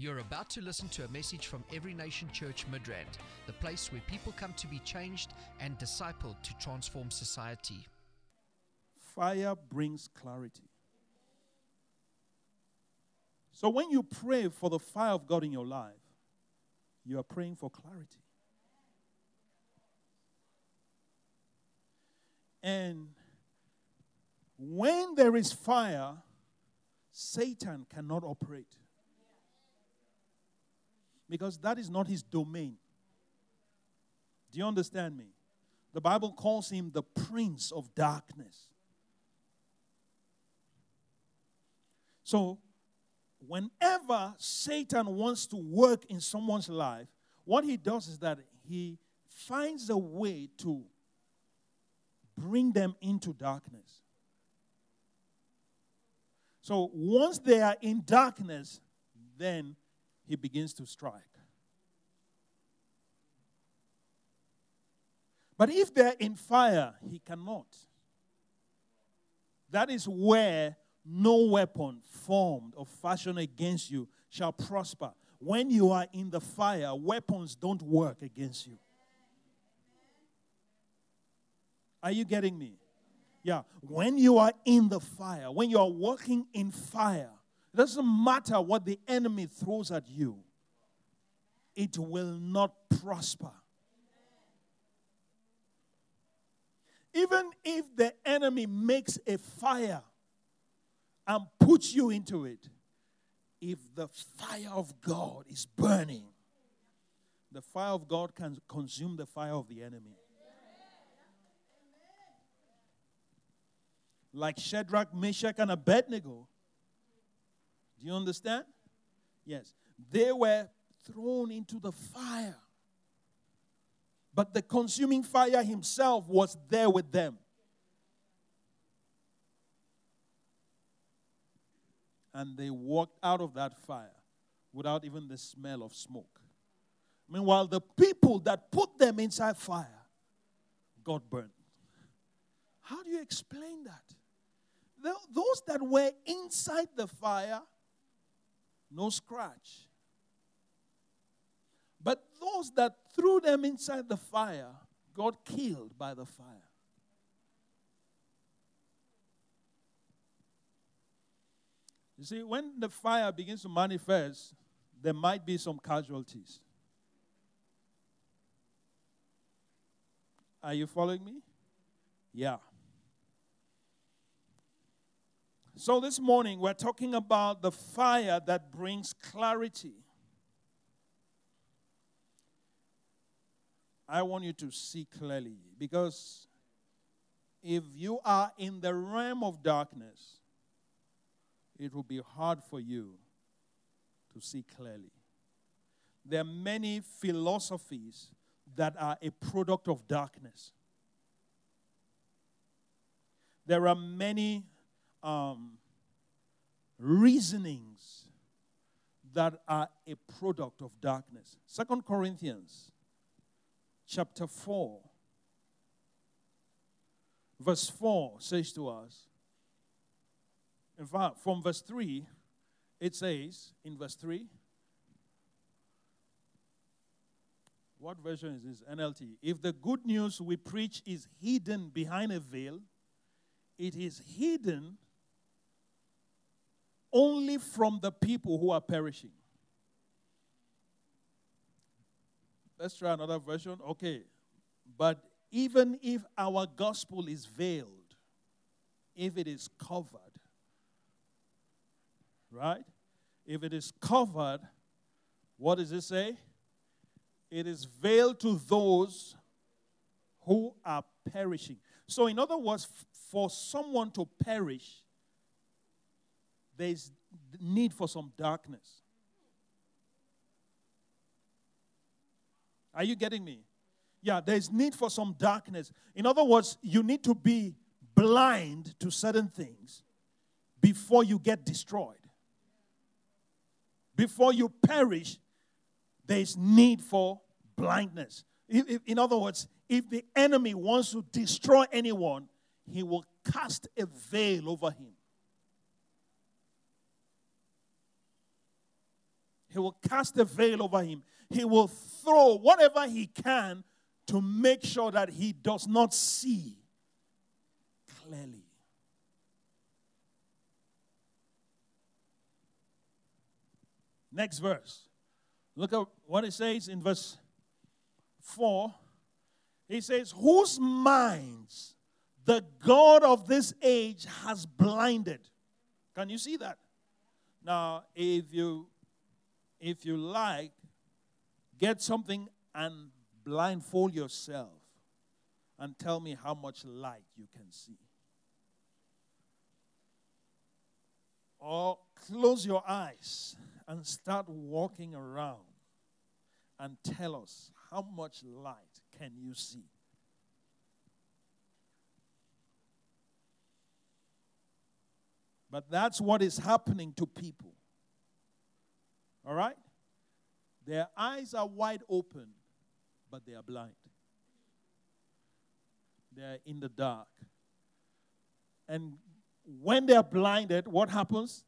You're about to listen to a message from Every Nation Church Midrand, the place where people come to be changed and discipled to transform society. Fire brings clarity. So when you pray for the fire of God in your life, you are praying for clarity. And when there is fire, Satan cannot operate. Because that is not his domain. Do you understand me? The Bible calls him the prince of darkness. So, whenever Satan wants to work in someone's life, what he does is that he finds a way to bring them into darkness. So once they are in darkness, then he begins to strike. But if they're in fire, he cannot. That is where no weapon formed or fashioned against you shall prosper. When you are in the fire, weapons don't work against you. Are you getting me? Yeah. When you are in the fire, when you are walking in fire, it doesn't matter what the enemy throws at you, it will not prosper. Even if the enemy makes a fire and puts you into it, if the fire of God is burning, the fire of God can consume the fire of the enemy. Like Shadrach, Meshach, and Abednego. Do you understand? Yes. They were thrown into the fire. But the consuming fire himself was there with them. and they walked out of that fire without even the smell of smoke. Meanwhile, the people that put them inside fire got burned. How do you explain that? Those that were inside the fire, no scratch. But those that threw them inside the fire got killed by the fire. You see, when the fire begins to manifest, there might be some casualties. Are you following me? Yeah. So, this morning we're talking about the fire that brings clarity. I want you to see clearly because if you are in the realm of darkness, it will be hard for you to see clearly. There are many philosophies that are a product of darkness. There are many um, reasonings that are a product of darkness. Second Corinthians chapter 4 verse 4 says to us in fact, from verse 3, it says, in verse 3, what version is this? NLT. If the good news we preach is hidden behind a veil, it is hidden only from the people who are perishing. Let's try another version. Okay. But even if our gospel is veiled, if it is covered, right? If it is covered, what does it say? It is veiled to those who are perishing. So, in other words, for someone to perish, there is need for some darkness. Are you getting me? Yeah, there's need for some darkness. In other words, you need to be blind to certain things before you get destroyed before you perish, there is need for blindness. in other words, if the enemy wants to destroy anyone, he will cast a veil over him. He will cast a veil over him. He will throw whatever he can to make sure that he does not see clearly. Next verse. Look at what it says in verse 4. He says, Whose minds the God of this age has blinded. Can you see that? Now, if you if you like, get something and blindfold yourself and tell me how much light you can see. Or close your eyes and start walking around and tell us how much light can you see? But that's what is happening to people. All right? Their eyes are wide open, but they are blind. They're in the dark. And when they're blinded, what happens?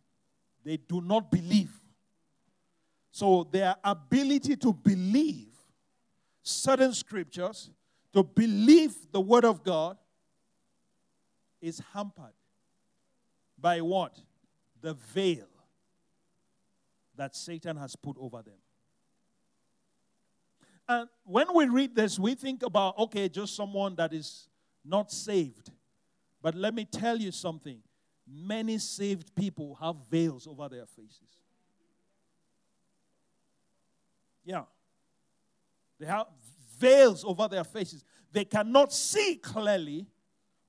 They do not believe. So their ability to believe certain scriptures, to believe the word of God, is hampered by what? The veil that Satan has put over them. And when we read this, we think about, okay, just someone that is not saved. But let me tell you something many saved people have veils over their faces. Yeah. They have veils over their faces. They cannot see clearly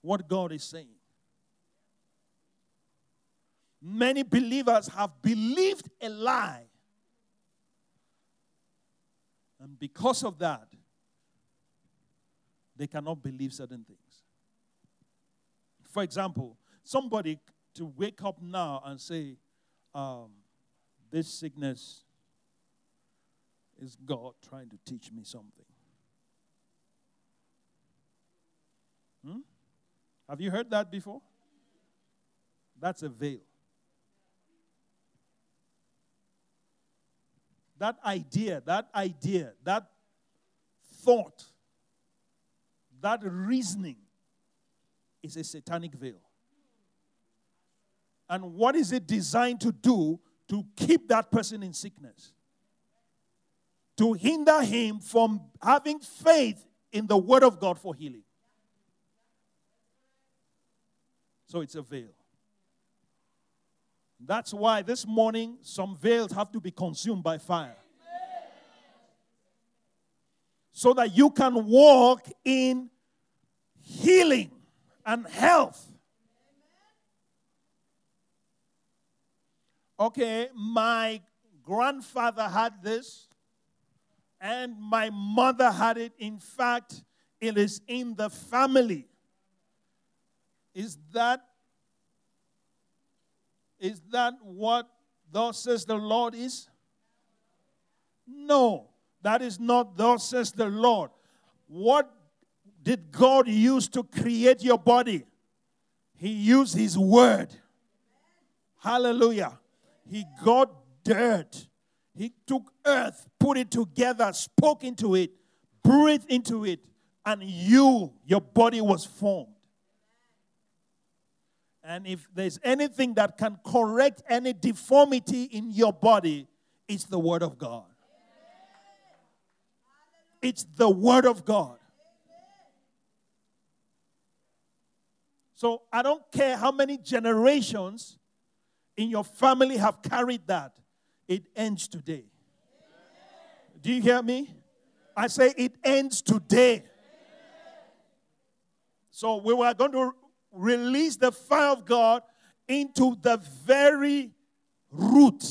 what God is saying. Many believers have believed a lie. And because of that, they cannot believe certain things. For example, somebody to wake up now and say, um, This sickness is God trying to teach me something. Hmm? Have you heard that before? That's a veil. That idea, that idea, that thought, that reasoning is a satanic veil. And what is it designed to do to keep that person in sickness? To hinder him from having faith in the Word of God for healing. So it's a veil. That's why this morning some veils have to be consumed by fire. So that you can walk in healing and health. Okay, my grandfather had this, and my mother had it. In fact, it is in the family. Is that is that what thus says the Lord is? No, that is not thus says the Lord. What did God use to create your body? He used His word. Hallelujah. He got dirt. He took earth, put it together, spoke into it, breathed into it, and you, your body was formed. And if there's anything that can correct any deformity in your body, it's the Word of God. It's the Word of God. So I don't care how many generations in your family have carried that, it ends today. Do you hear me? I say it ends today. So we were going to release the fire of God into the very root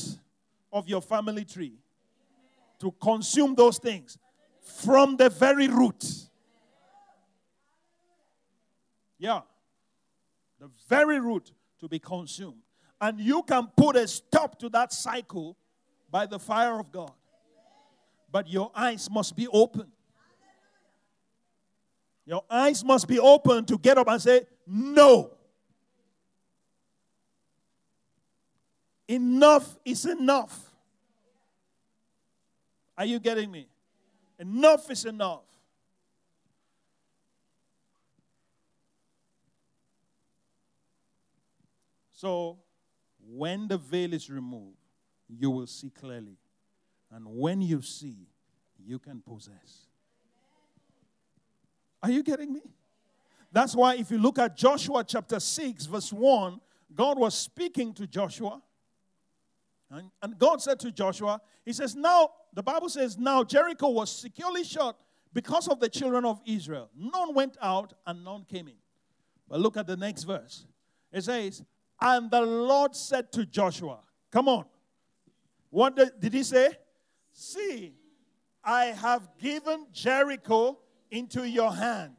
of your family tree to consume those things from the very root. Yeah. The very root to be consumed. And you can put a stop to that cycle by the fire of God. But your eyes must be open. Your eyes must be open to get up and say, No. Enough is enough. Are you getting me? Enough is enough. So, when the veil is removed, you will see clearly. And when you see, you can possess. Are you getting me? That's why, if you look at Joshua chapter 6, verse 1, God was speaking to Joshua. And, and God said to Joshua, He says, Now, the Bible says, Now Jericho was securely shut because of the children of Israel. None went out and none came in. But look at the next verse. It says, And the Lord said to Joshua, Come on. What did, did he say? See, I have given Jericho into your hand,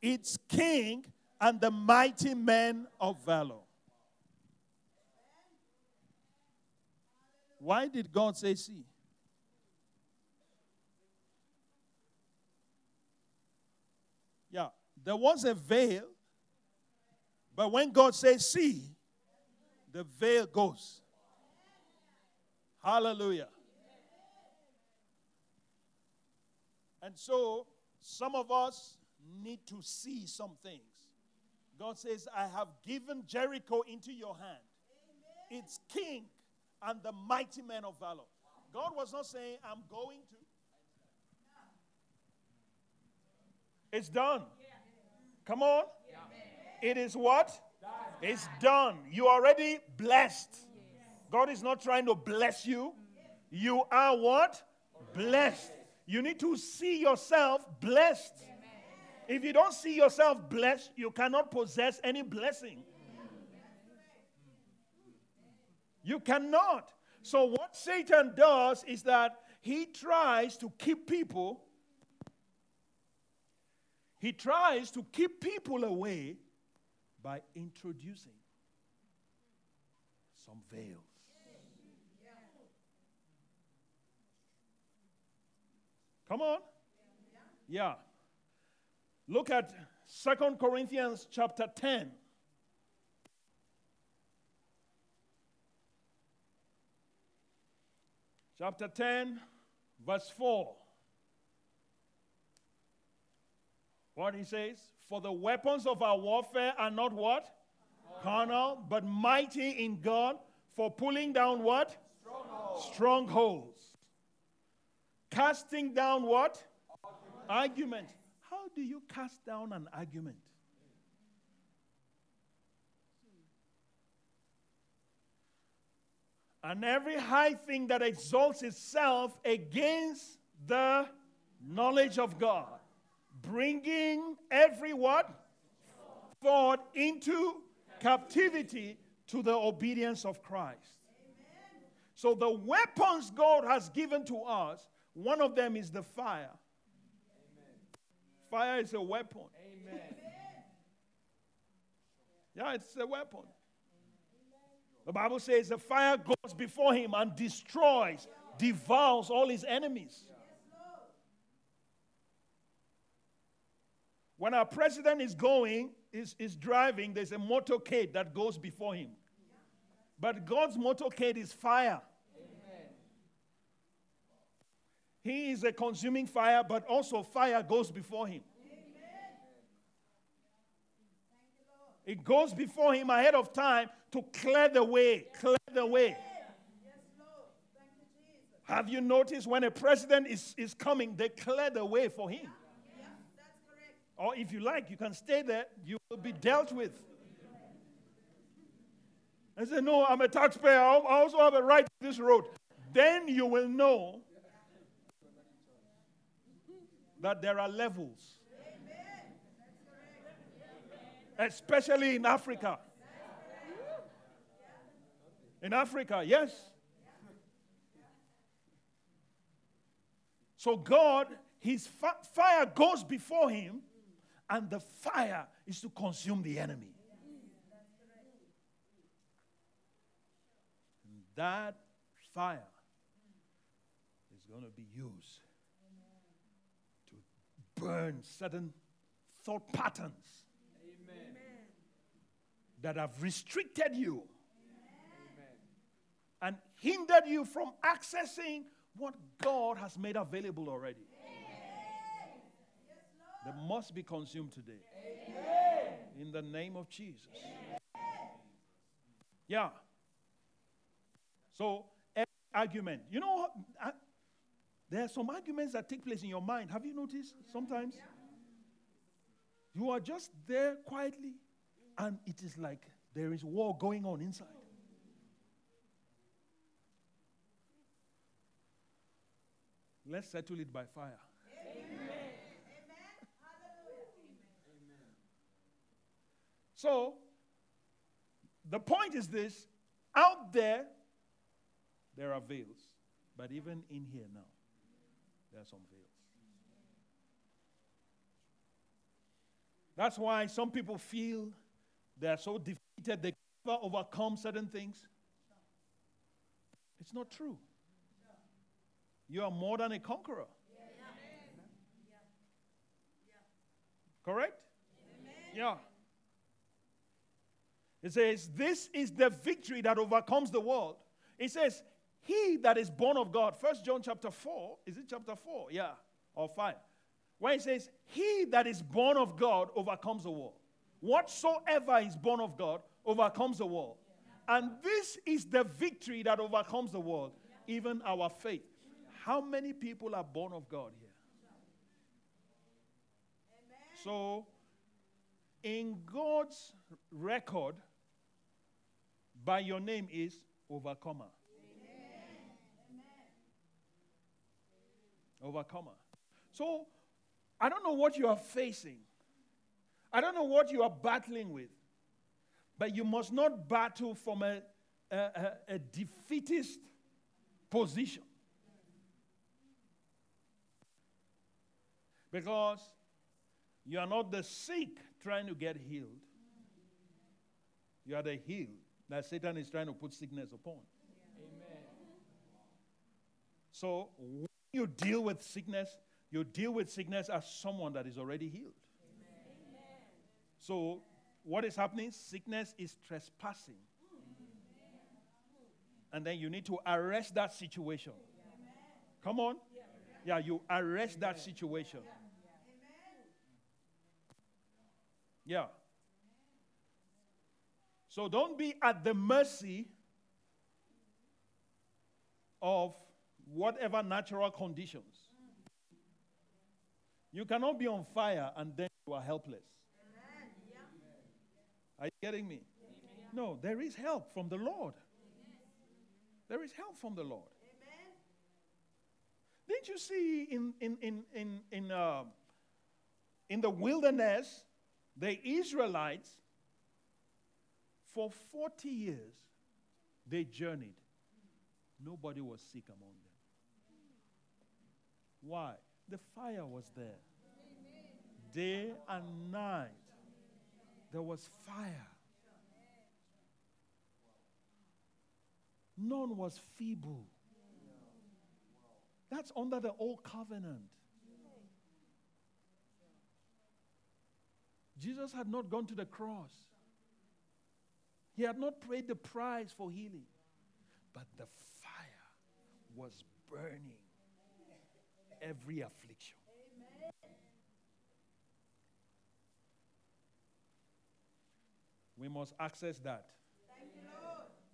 its king and the mighty men of valor. Why did God say see? Yeah, there was a veil, but when God says see, the veil goes. Hallelujah. And so, some of us need to see some things. God says, I have given Jericho into your hand, its king and the mighty men of valor. God was not saying, I'm going to. It's done. Come on. It is what? It's done. You already blessed. God is not trying to bless you. You are what? Blessed. You need to see yourself blessed. If you don't see yourself blessed, you cannot possess any blessing. You cannot. So, what Satan does is that he tries to keep people, he tries to keep people away by introducing some veils. Come on. Yeah. Look at Second Corinthians chapter 10. Chapter 10, verse 4. What he says? For the weapons of our warfare are not what? Carnal, but mighty in God for pulling down what? Strongholds. Strongholds. Casting down what? Argument. argument. How do you cast down an argument? And every high thing that exalts itself against the knowledge of God, bringing every what? Thought into captivity to the obedience of Christ. So the weapons God has given to us one of them is the fire. Amen. Fire is a weapon. Amen. Yeah, it's a weapon. The Bible says the fire goes before him and destroys, devours all his enemies. When our president is going, is, is driving, there's a motorcade that goes before him. But God's motorcade is fire. He is a consuming fire, but also fire goes before him. It goes before him ahead of time to clear the way, clear the way. Have you noticed when a president is, is coming, they clear the way for him? Or if you like, you can stay there, you will be dealt with. I say, No, I'm a taxpayer. I also have a right to this road. Then you will know that there are levels. Especially in Africa. In Africa, yes. So God, his fire goes before him, and the fire is to consume the enemy. That fire is going to be used burn certain thought patterns Amen. that have restricted you Amen. and hindered you from accessing what God has made available already. They must be consumed today. In the name of Jesus. Yeah. So, every argument. You know, there are some arguments that take place in your mind. Have you noticed sometimes? You are just there quietly, and it is like there is war going on inside. Let's settle it by fire. So, the point is this out there, there are veils. But even in here now, some veils. That's why some people feel they're so defeated they can never overcome certain things. It's not true. You are more than a conqueror. Correct? Yeah. It says, This is the victory that overcomes the world. It says, He that is born of God. First John chapter 4. Is it chapter 4? Yeah. Or 5. When it says, He that is born of God overcomes the world. Whatsoever is born of God overcomes the world. And this is the victory that overcomes the world, even our faith. How many people are born of God here? So, in God's record, by your name is overcomer. Overcomer. So, I don't know what you are facing. I don't know what you are battling with. But you must not battle from a, a, a, a defeatist position. Because you are not the sick trying to get healed, you are the healed that Satan is trying to put sickness upon. Amen. So you deal with sickness, you deal with sickness as someone that is already healed. Amen. So what is happening? Sickness is trespassing. And then you need to arrest that situation. Come on. Yeah, you arrest that situation. Yeah. So don't be at the mercy of whatever natural conditions. You cannot be on fire and then you are helpless. Are you getting me? No, there is help from the Lord. There is help from the Lord. Didn't you see in, in, in, in, in, uh, in the wilderness, the Israelites, for 40 years, they journeyed. Nobody was sick among them. Why? The fire was there. Day and night, there was fire. None was feeble. That's under the old covenant. Jesus had not gone to the cross. He had not paid the price for healing. But the fire was burning every affliction. We must access that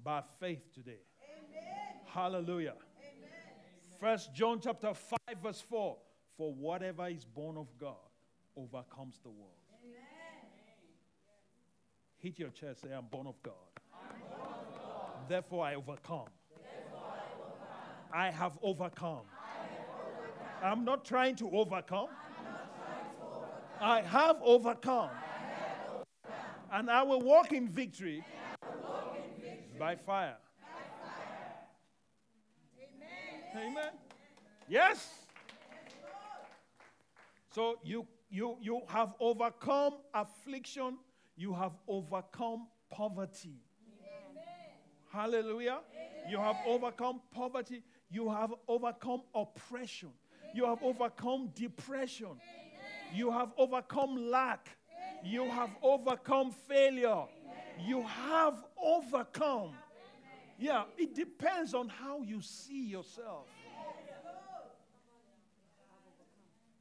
by faith today. Amen. Hallelujah. First John chapter 5 verse 4 for whatever is born of God overcomes the world. Hit your chest, say, I'm born of God. Born of God. Therefore, I. Therefore I, overcome. I, have overcome. I have overcome. I'm not trying to overcome. I have overcome. And I will walk in victory, walk in victory. By, fire. by fire. Amen. Amen. Yes. So you you you have overcome affliction you have overcome poverty. Amen. Hallelujah. Amen. You have overcome poverty. You have overcome oppression. You have overcome depression. You have overcome lack. You have overcome failure. You have overcome. Yeah, it depends on how you see yourself.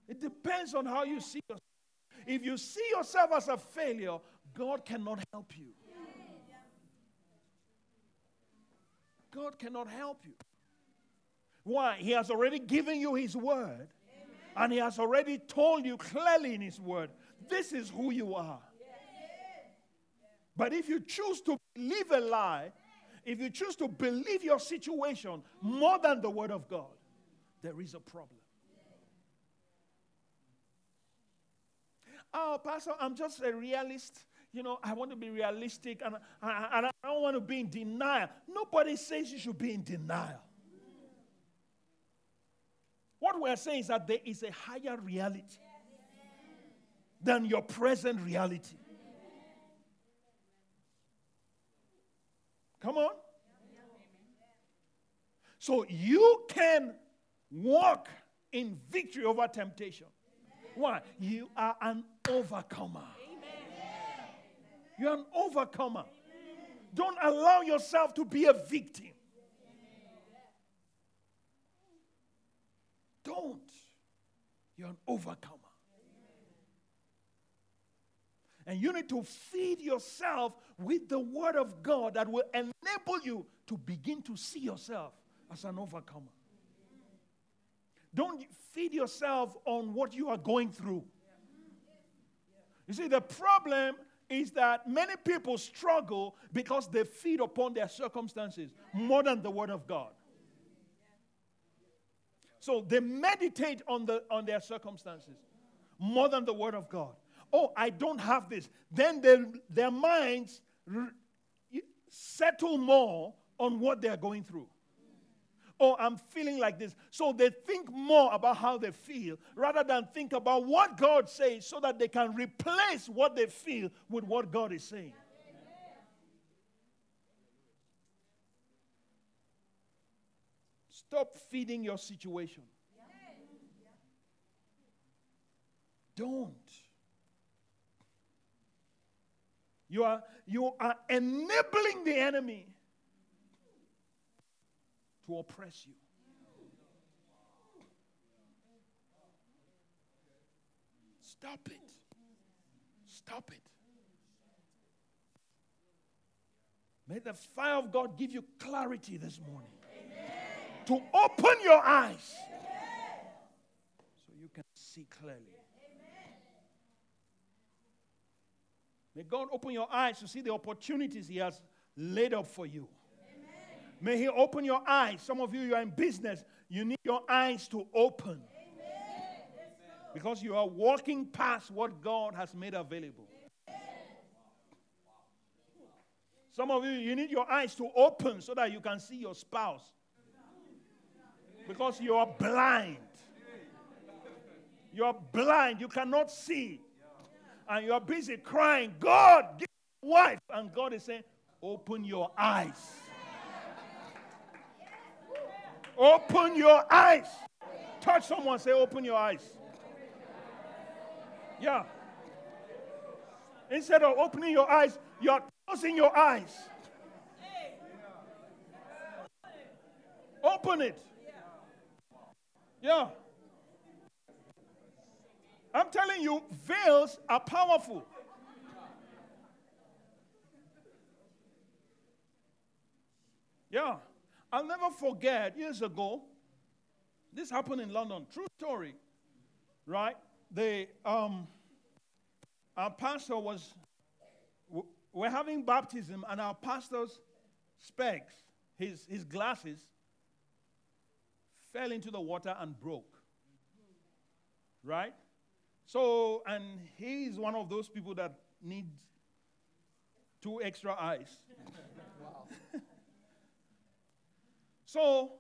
It depends on how you see yourself. If you see yourself as a failure, God cannot help you. God cannot help you. Why? He has already given you His word, and He has already told you clearly in His word this is who you are. But if you choose to believe a lie, if you choose to believe your situation more than the word of God, there is a problem. Oh, Pastor, I'm just a realist. You know, I want to be realistic and, and I don't want to be in denial. Nobody says you should be in denial. What we're saying is that there is a higher reality than your present reality. Come on. So you can walk in victory over temptation. Why? You are an overcomer. You're an overcomer. Don't allow yourself to be a victim. Don't. You're an overcomer. And you need to feed yourself with the Word of God that will enable you to begin to see yourself as an overcomer. Don't feed yourself on what you are going through. You see, the problem is that many people struggle because they feed upon their circumstances more than the Word of God. So they meditate on, the, on their circumstances more than the Word of God. Oh, I don't have this. Then they, their minds settle more on what they're going through. Oh, I'm feeling like this. So they think more about how they feel rather than think about what God says so that they can replace what they feel with what God is saying. Stop feeding your situation. Don't. You are, you are enabling the enemy to oppress you. Stop it. Stop it. May the fire of God give you clarity this morning. To open your eyes so you can see clearly. May God open your eyes to see the opportunities He has laid up for you. May He open your eyes. Some of you, you are in business. You need your eyes to open. Because you are walking past what God has made available. Some of you, you need your eyes to open so that you can see your spouse. Because you are blind. You are blind. You cannot see. And you are busy crying, God, give me a wife. And God is saying, open your eyes. Open your eyes. Touch someone, say, Open your eyes. Yeah. Instead of opening your eyes, you're closing your eyes. Open it. Yeah. I'm telling you, veils are powerful. Yeah. I'll never forget years ago, this happened in London. True story, right? The um, our pastor was we're having baptism, and our pastor's specs, his his glasses, fell into the water and broke. Right? So, and he's one of those people that needs two extra eyes. So,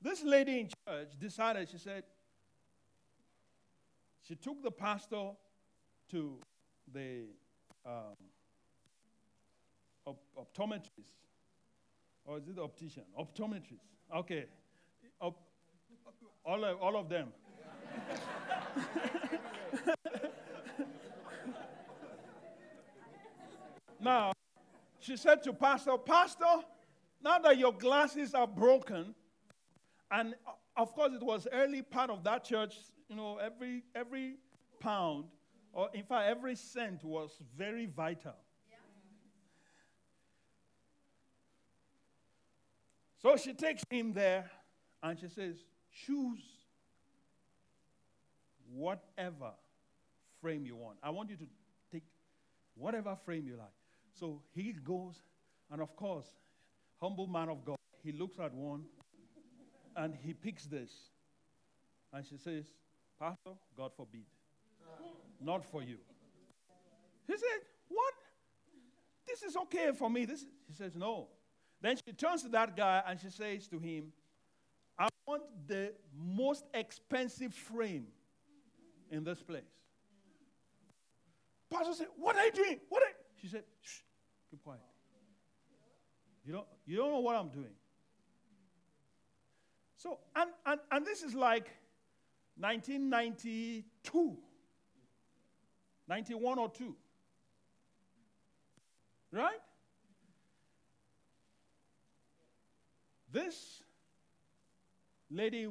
this lady in church decided, she said, she took the pastor to the um, op- optometrist. Or is it optician? Optometrist. Okay. Op- all, of, all of them. now, she said to Pastor, Pastor, now that your glasses are broken, and uh, of course it was early part of that church you know, every, every pound, or in fact, every cent was very vital. So she takes him there and she says, Choose whatever frame you want. I want you to take whatever frame you like. So he goes, and of course, humble man of God, he looks at one and he picks this. And she says, Pastor, God forbid. Not for you. He said, What? This is okay for me. This he says, No. Then she turns to that guy and she says to him, I want the most expensive frame in this place. Pastor said, What are you doing? What are you? She said, Shh, keep quiet. You don't, you don't know what I'm doing. So, and, and, and this is like 1992, 91 or 2. Right? This lady,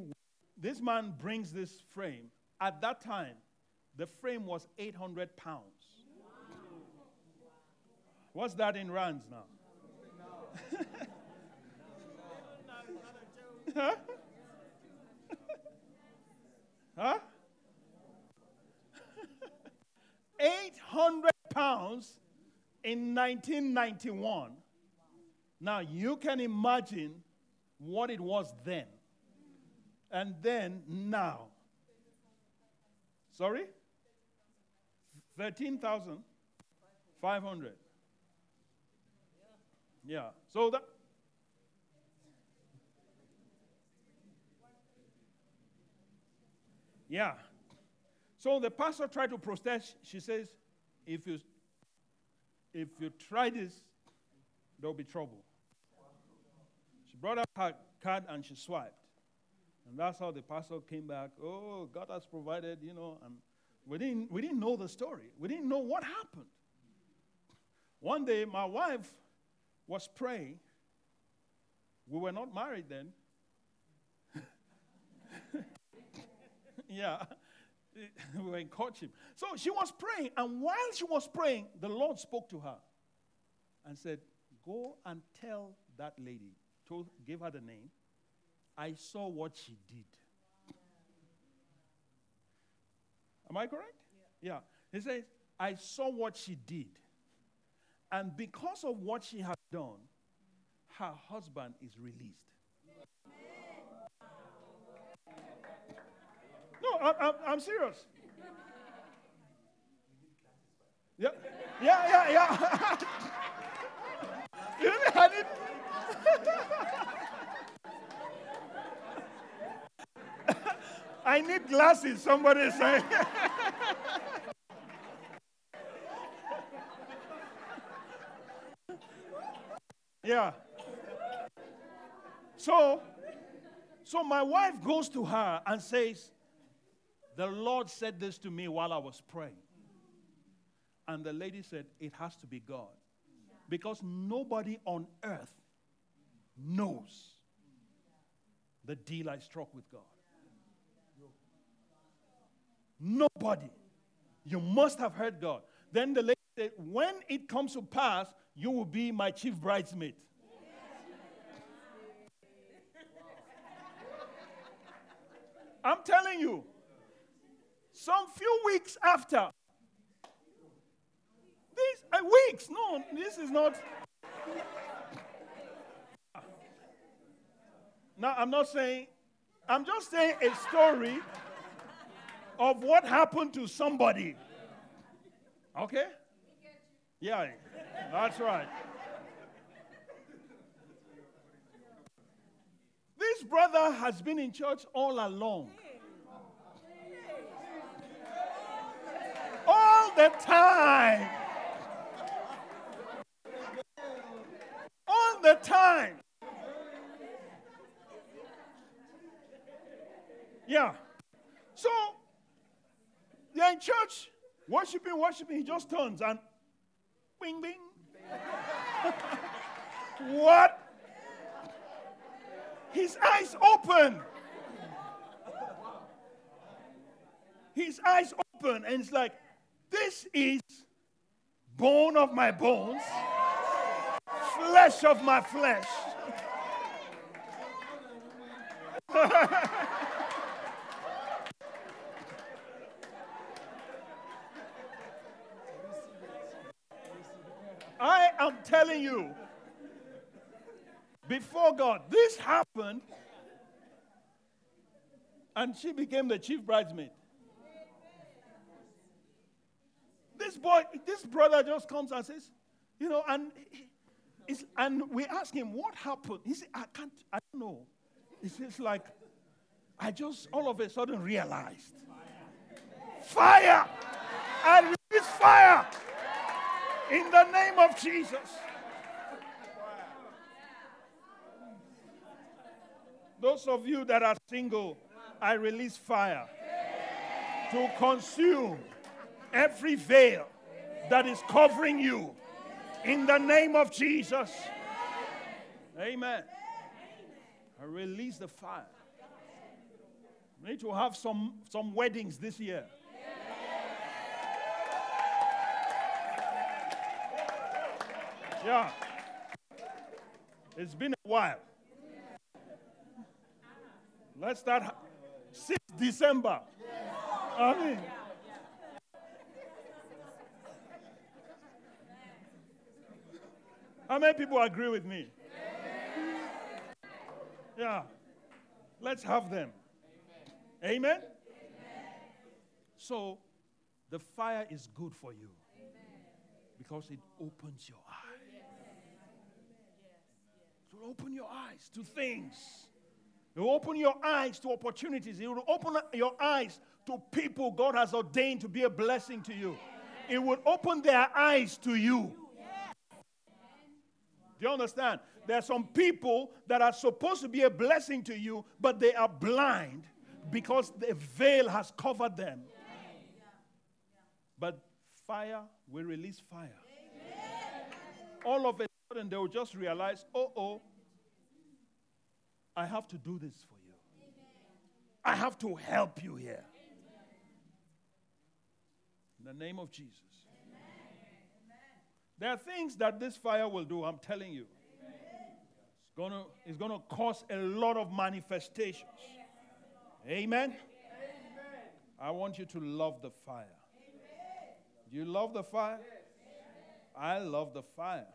this man brings this frame. At that time, the frame was 800 pounds. What's that in rands now? huh? huh? 800 pounds in 1991. Now you can imagine what it was then and then now. Sorry? 13,500. Yeah. So that. Yeah. So the pastor tried to protest. She says, if you if you try this, there'll be trouble. She brought up her card and she swiped. And that's how the pastor came back. Oh, God has provided, you know, and we didn't, we didn't know the story. We didn't know what happened. One day, my wife was praying. We were not married then. yeah, we were in courtship. So she was praying, and while she was praying, the Lord spoke to her and said, Go and tell that lady, told, give her the name, I saw what she did. Am I correct? Yeah. yeah. He says, I saw what she did. And because of what she had done, her husband is released. No, I, am serious. Yeah, yeah, yeah, yeah. you I need. I need glasses, somebody say. yeah. So, so my wife goes to her and says, The Lord said this to me while I was praying. And the lady said, It has to be God. Because nobody on earth knows the deal I struck with God. Nobody. You must have heard God. Then the lady said, When it comes to pass, you will be my chief bridesmaid. I'm telling you, some few weeks after, these uh, weeks, no, this is not. Now, I'm not saying, I'm just saying a story of what happened to somebody. Okay? Yeah, that's right. This brother has been in church all along. All the time. All the time. Yeah. So they're in church, worshiping, worshiping. He just turns and bing, bing. what? His eyes open. his eyes open and it's like, this is bone of my bones, flesh of my flesh. I am telling you, before God, this happened, and she became the chief bridesmaid. This boy, this brother just comes and says, you know, and and we ask him what happened. He said, I can't, I don't know. It's like I just all of a sudden realized. Fire! I release fire in the name of Jesus. Those of you that are single, I release fire to consume every veil that is covering you in the name of Jesus. Amen. I release the fire. We need to have some, some weddings this year. Yeah. It's been a while. Let's start 6th December. I mean, how many people agree with me? Yeah. Let's have them. Amen? So, the fire is good for you because it opens your eyes. It will open your eyes to things. It will open your eyes to opportunities. It will open your eyes to people God has ordained to be a blessing to you. It will open their eyes to you. Do you understand? There are some people that are supposed to be a blessing to you, but they are blind because the veil has covered them. But fire will release fire. All of a sudden, they will just realize, oh, oh, I have to do this for you. I have to help you here. In the name of Jesus. There are things that this fire will do, I'm telling you. It's going to it's gonna cause a lot of manifestations. Amen? I want you to love the fire. Do you love the fire? I love the fire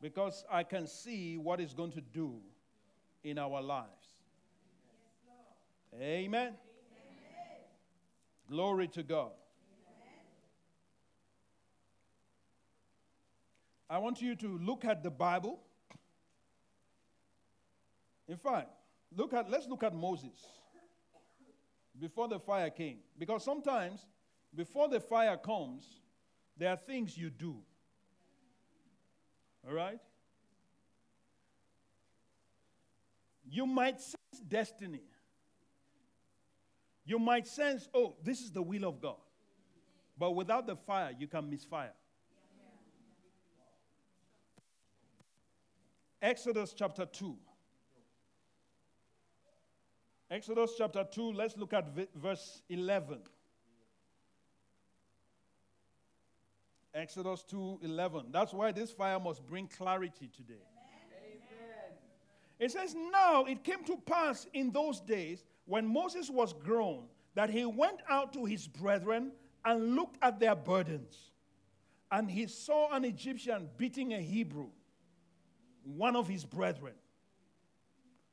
because I can see what it's going to do in our lives. Amen. Glory to God. I want you to look at the Bible. In fact, look at let's look at Moses before the fire came. Because sometimes before the fire comes, there are things you do. All right? You might sense destiny. You might sense, oh, this is the will of God. But without the fire, you can misfire. Exodus chapter 2. Exodus chapter 2, let's look at verse 11. Exodus 2 11. That's why this fire must bring clarity today. Amen. It says, Now it came to pass in those days when Moses was grown that he went out to his brethren and looked at their burdens. And he saw an Egyptian beating a Hebrew, one of his brethren.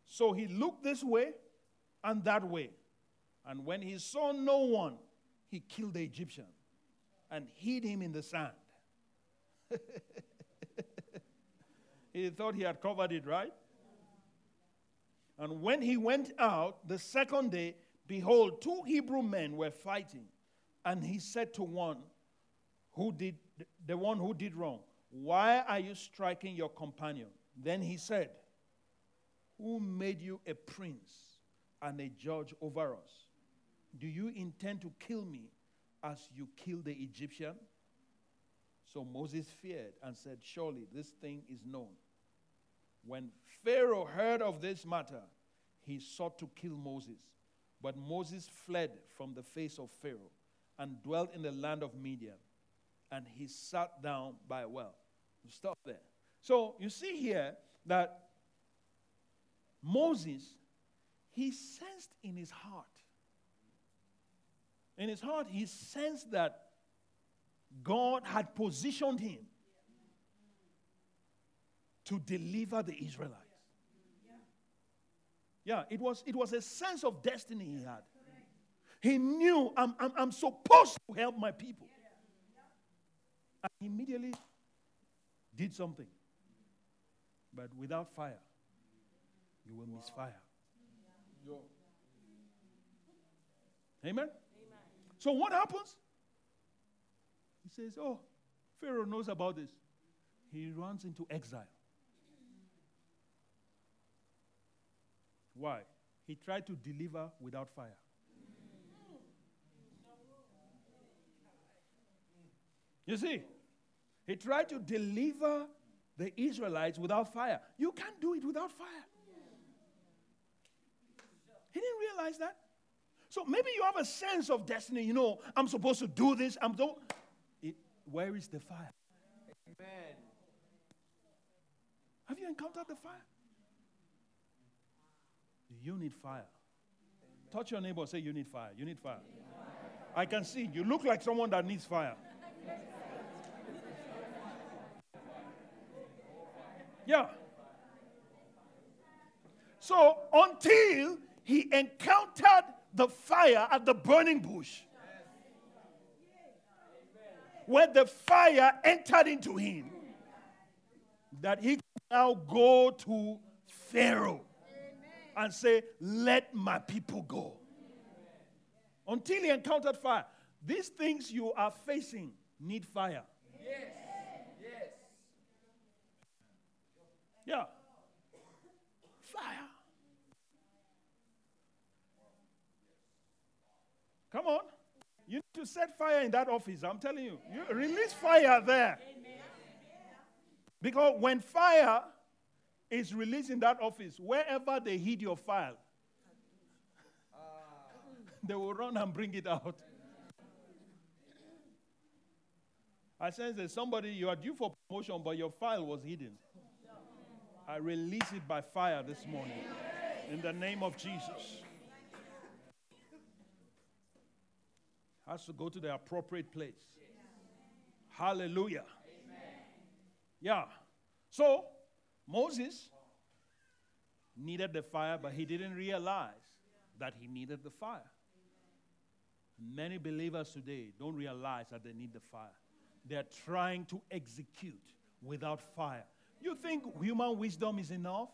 So he looked this way and that way. And when he saw no one, he killed the Egyptian and hid him in the sand. he thought he had covered it, right? And when he went out the second day, behold, two Hebrew men were fighting. And he said to one who did the one who did wrong, Why are you striking your companion? Then he said, Who made you a prince and a judge over us? Do you intend to kill me as you kill the Egyptian? So Moses feared and said, Surely this thing is known. When Pharaoh heard of this matter, he sought to kill Moses. But Moses fled from the face of Pharaoh and dwelt in the land of Midian. And he sat down by a well. Stop there. So you see here that Moses, he sensed in his heart. In his heart, he sensed that God had positioned him to deliver the Israelites. Yeah, it was, it was a sense of destiny he had. He knew I'm, I'm, I'm supposed to help my people. And he immediately did something. But without fire, you will miss fire. Amen? So what happens? He says, Oh, Pharaoh knows about this. He runs into exile. Why? He tried to deliver without fire. You see, he tried to deliver the Israelites without fire. You can't do it without fire. He didn't realize that. So maybe you have a sense of destiny. You know, I'm supposed to do this. I'm don't. It, where is the fire? Amen. Have you encountered the fire? You need fire. Touch your neighbor, say, You need fire. You need fire. I can see. You look like someone that needs fire. Yeah. So until he encountered the fire at the burning bush, where the fire entered into him, that he could now go to Pharaoh and say, Let my people go. Until he encountered fire. These things you are facing need fire. Yes. Yes. Yeah. Come on. You need to set fire in that office. I'm telling you. You release fire there. Because when fire is released in that office, wherever they hid your file, they will run and bring it out. I sense that somebody, you are due for promotion, but your file was hidden. I release it by fire this morning. In the name of Jesus. Has to go to the appropriate place. Hallelujah. Yeah. So, Moses needed the fire, but he didn't realize that he needed the fire. Many believers today don't realize that they need the fire. They're trying to execute without fire. You think human wisdom is enough?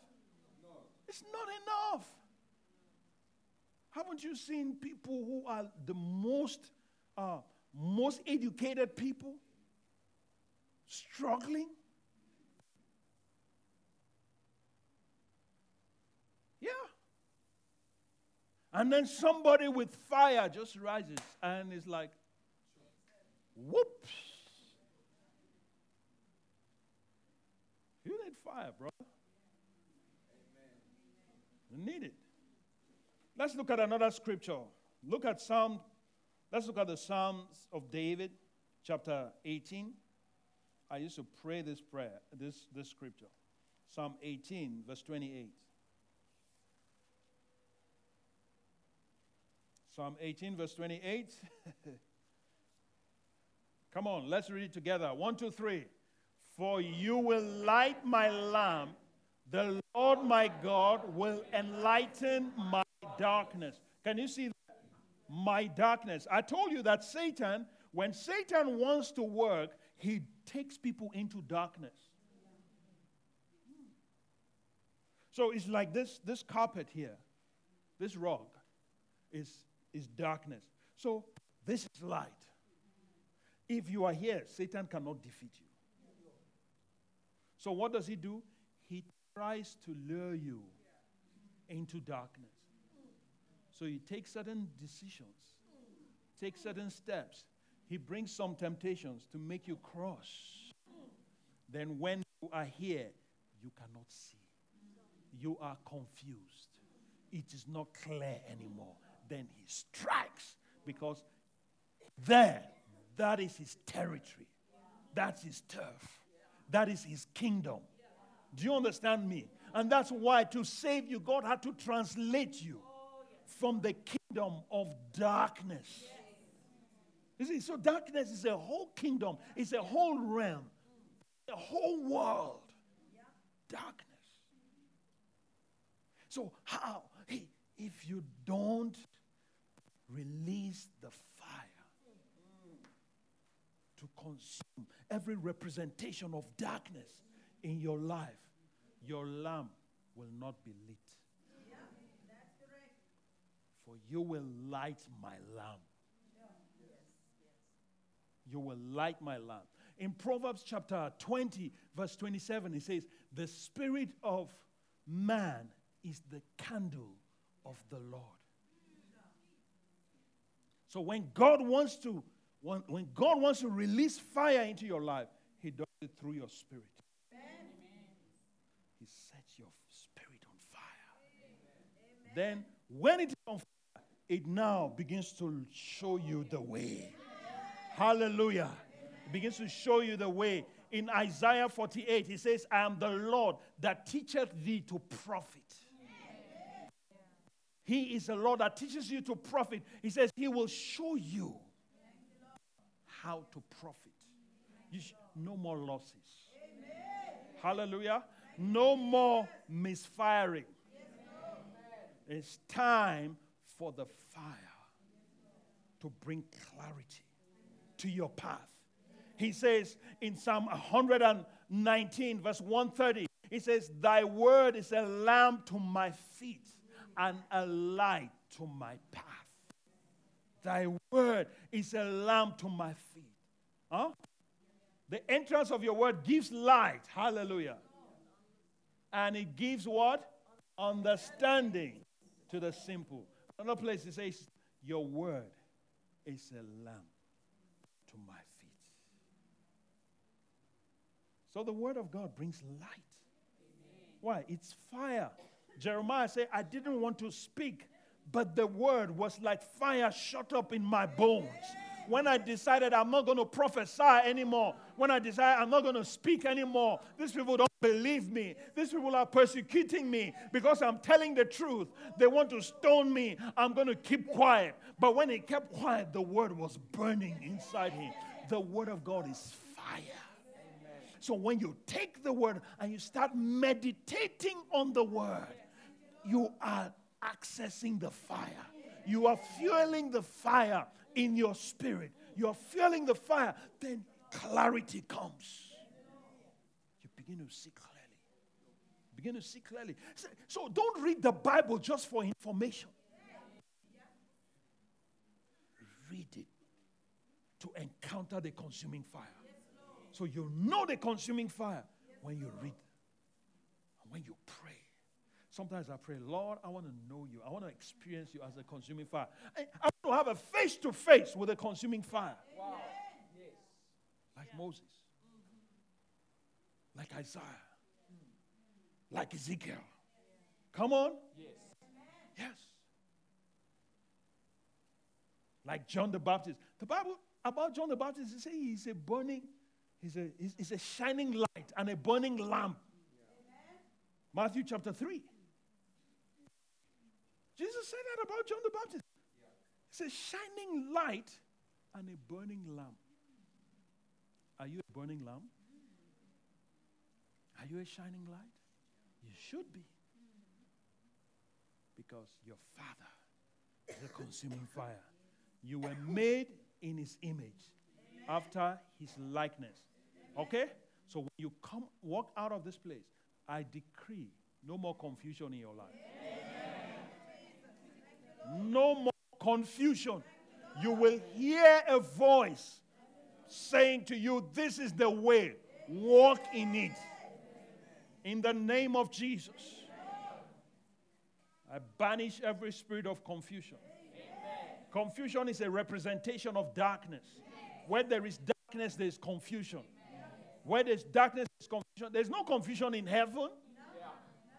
It's not enough. Haven't you seen people who are the most uh, most educated people struggling? Yeah. And then somebody with fire just rises and is like, whoops. You need fire, bro. You need it. Let's look at another scripture. Look at Psalm, let's look at the Psalms of David, chapter 18. I used to pray this prayer, this, this scripture. Psalm 18, verse 28. Psalm 18, verse 28. Come on, let's read it together. One, two, three. For you will light my lamp, the Lord my God will enlighten my darkness. Can you see? My darkness. I told you that Satan, when Satan wants to work, he takes people into darkness. So it's like this, this carpet here, this rug is is darkness. So this is light. If you are here, Satan cannot defeat you. So what does he do? He tries to lure you into darkness. So he takes certain decisions, takes certain steps. He brings some temptations to make you cross. Then when you are here, you cannot see. You are confused. It is not clear anymore then he strikes because there, that is his territory. That's his turf. That is his kingdom. Do you understand me? And that's why to save you, God had to translate you from the kingdom of darkness. You see, so darkness is a whole kingdom, it's a whole realm, a whole world. Darkness. So, how? If you don't release the fire to consume every representation of darkness in your life, your lamp will not be lit. For you will light my lamp. You will light my lamp. In Proverbs chapter 20, verse 27, it says, The spirit of man is the candle of the Lord. So when God wants to when, when God wants to release fire into your life, He does it through your spirit. Amen. He sets your spirit on fire. Amen. Then when it is on it now begins to show you the way. Hallelujah. It begins to show you the way. In Isaiah 48, he says, I am the Lord that teacheth thee to profit. He is the Lord that teaches you to profit. He says, He will show you how to profit. Sh- no more losses. Hallelujah. No more misfiring. It's time for the fire to bring clarity to your path. He says in Psalm 119, verse 130, he says, Thy word is a lamp to my feet and a light to my path. Thy word is a lamp to my feet. Huh? The entrance of your word gives light. Hallelujah. And it gives what? Understanding to the simple. Another place it says, Your word is a lamp to my feet. So the word of God brings light. Why? It's fire. Jeremiah said, I didn't want to speak, but the word was like fire shot up in my bones. When I decided I'm not going to prophesy anymore, when I decided I'm not going to speak anymore, these people don't believe me. These people are persecuting me because I'm telling the truth. They want to stone me. I'm going to keep quiet. But when he kept quiet, the word was burning inside him. The word of God is fire. So when you take the word and you start meditating on the word, you are accessing the fire. You are fueling the fire in your spirit. You are fueling the fire. Then clarity comes. Begin to see clearly. begin to see clearly. So don't read the Bible just for information. Read it to encounter the consuming fire. So you know the consuming fire when you read and when you pray. Sometimes I pray, Lord, I want to know you. I want to experience you as a consuming fire. I want to have a face to face with a consuming fire. Wow. Yes. Like yeah. Moses. Like Isaiah, like Ezekiel. Come on. Yes. Yes. Like John the Baptist. The Bible about John the Baptist, it says he's a burning, he's a, he's a shining light and a burning lamp. Yeah. Matthew chapter 3. Jesus said that about John the Baptist. It's a shining light and a burning lamp. Are you a burning lamp? Are you a shining light? You should be. Because your Father is a consuming fire. You were made in His image, after His likeness. Okay? So when you come, walk out of this place, I decree no more confusion in your life. No more confusion. You will hear a voice saying to you, This is the way, walk in it. In the name of Jesus, I banish every spirit of confusion. Confusion is a representation of darkness. Where there is darkness, there is confusion. Where there's darkness, there's confusion. There's no confusion in heaven.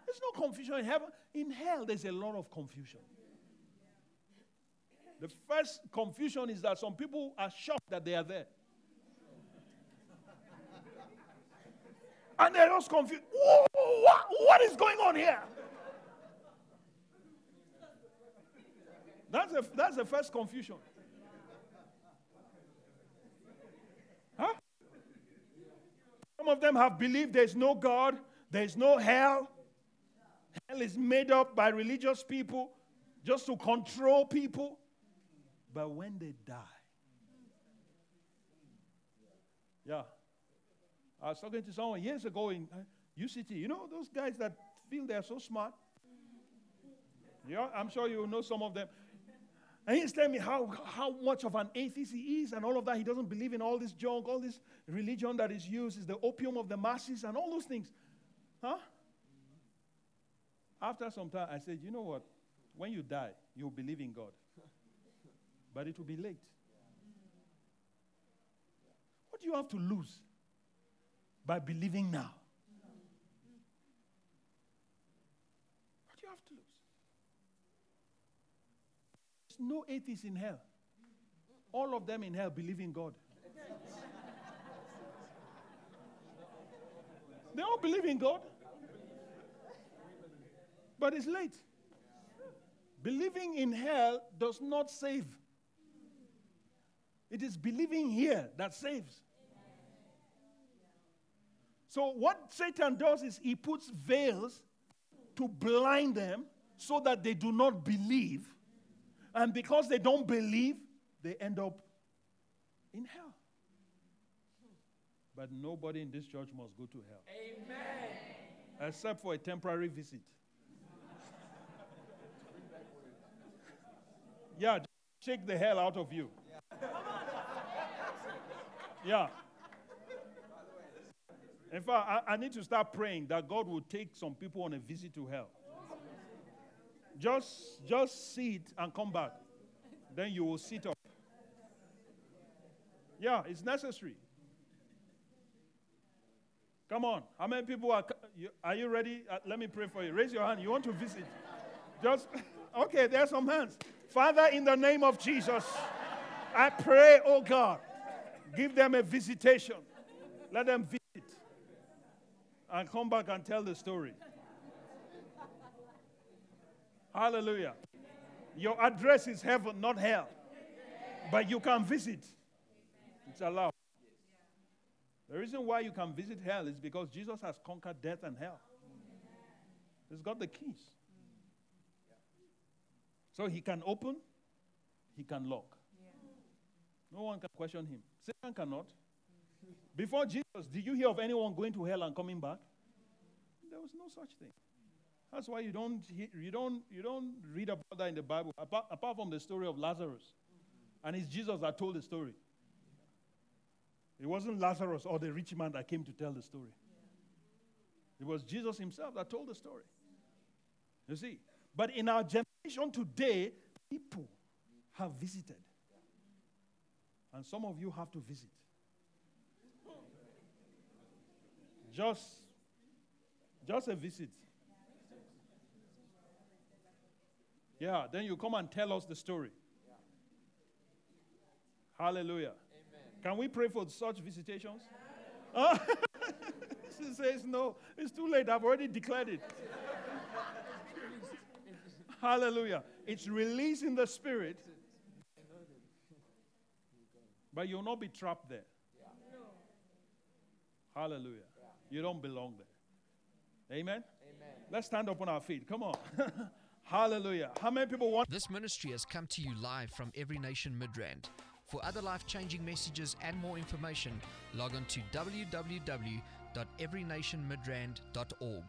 There's no confusion in heaven. In hell, there's a lot of confusion. The first confusion is that some people are shocked that they are there. And they're just confused. What, what is going on here? That's, a, that's the first confusion. Huh? Some of them have believed there's no God, there's no hell. Hell is made up by religious people just to control people. But when they die, yeah. I was talking to someone years ago in UCT. Uh, you know those guys that feel they're so smart? Yeah, I'm sure you know some of them. And he's telling me how, how much of an atheist he is and all of that. He doesn't believe in all this junk, all this religion that is used is the opium of the masses and all those things. Huh? After some time, I said, you know what? When you die, you'll believe in God. But it will be late. What do you have to lose by believing now? What do you have to lose? There's no atheists in hell. All of them in hell believe in God. they all believe in God. But it's late. Believing in hell does not save. It is believing here that saves. So, what Satan does is he puts veils to blind them so that they do not believe. And because they don't believe, they end up in hell. But nobody in this church must go to hell. Amen. Except for a temporary visit. Yeah, shake the hell out of you. Yeah. In fact, I, I, need to start praying that God will take some people on a visit to hell. Just, just sit and come back. Then you will sit up. Yeah, it's necessary. Come on. How many people are, are you ready? Uh, let me pray for you. Raise your hand. You want to visit? Just, okay, there's some hands. Father, in the name of Jesus, I pray, oh God, give them a visitation. Let them visit and come back and tell the story. Hallelujah. Your address is heaven, not hell. But you can visit. It's allowed. The reason why you can visit hell is because Jesus has conquered death and hell. He's got the keys. So he can open, he can lock. No one can question him. Satan cannot. Before Jesus, did you hear of anyone going to hell and coming back? There was no such thing. That's why you don't, you don't, you don't read about that in the Bible, apart, apart from the story of Lazarus. And it's Jesus that told the story. It wasn't Lazarus or the rich man that came to tell the story. It was Jesus himself that told the story. You see? But in our generation today, people have visited. And some of you have to visit. Just, just a visit. Yeah, then you come and tell us the story. Hallelujah. Amen. Can we pray for such visitations? Uh, she says, No, it's too late. I've already declared it. Hallelujah. It's releasing the spirit. But you'll not be trapped there. Hallelujah. You don't belong there. Amen? Amen. Let's stand up on our feet. Come on. Hallelujah. How many people want? This ministry has come to you live from Every Nation Midrand. For other life changing messages and more information, log on to www.everynationmidrand.org.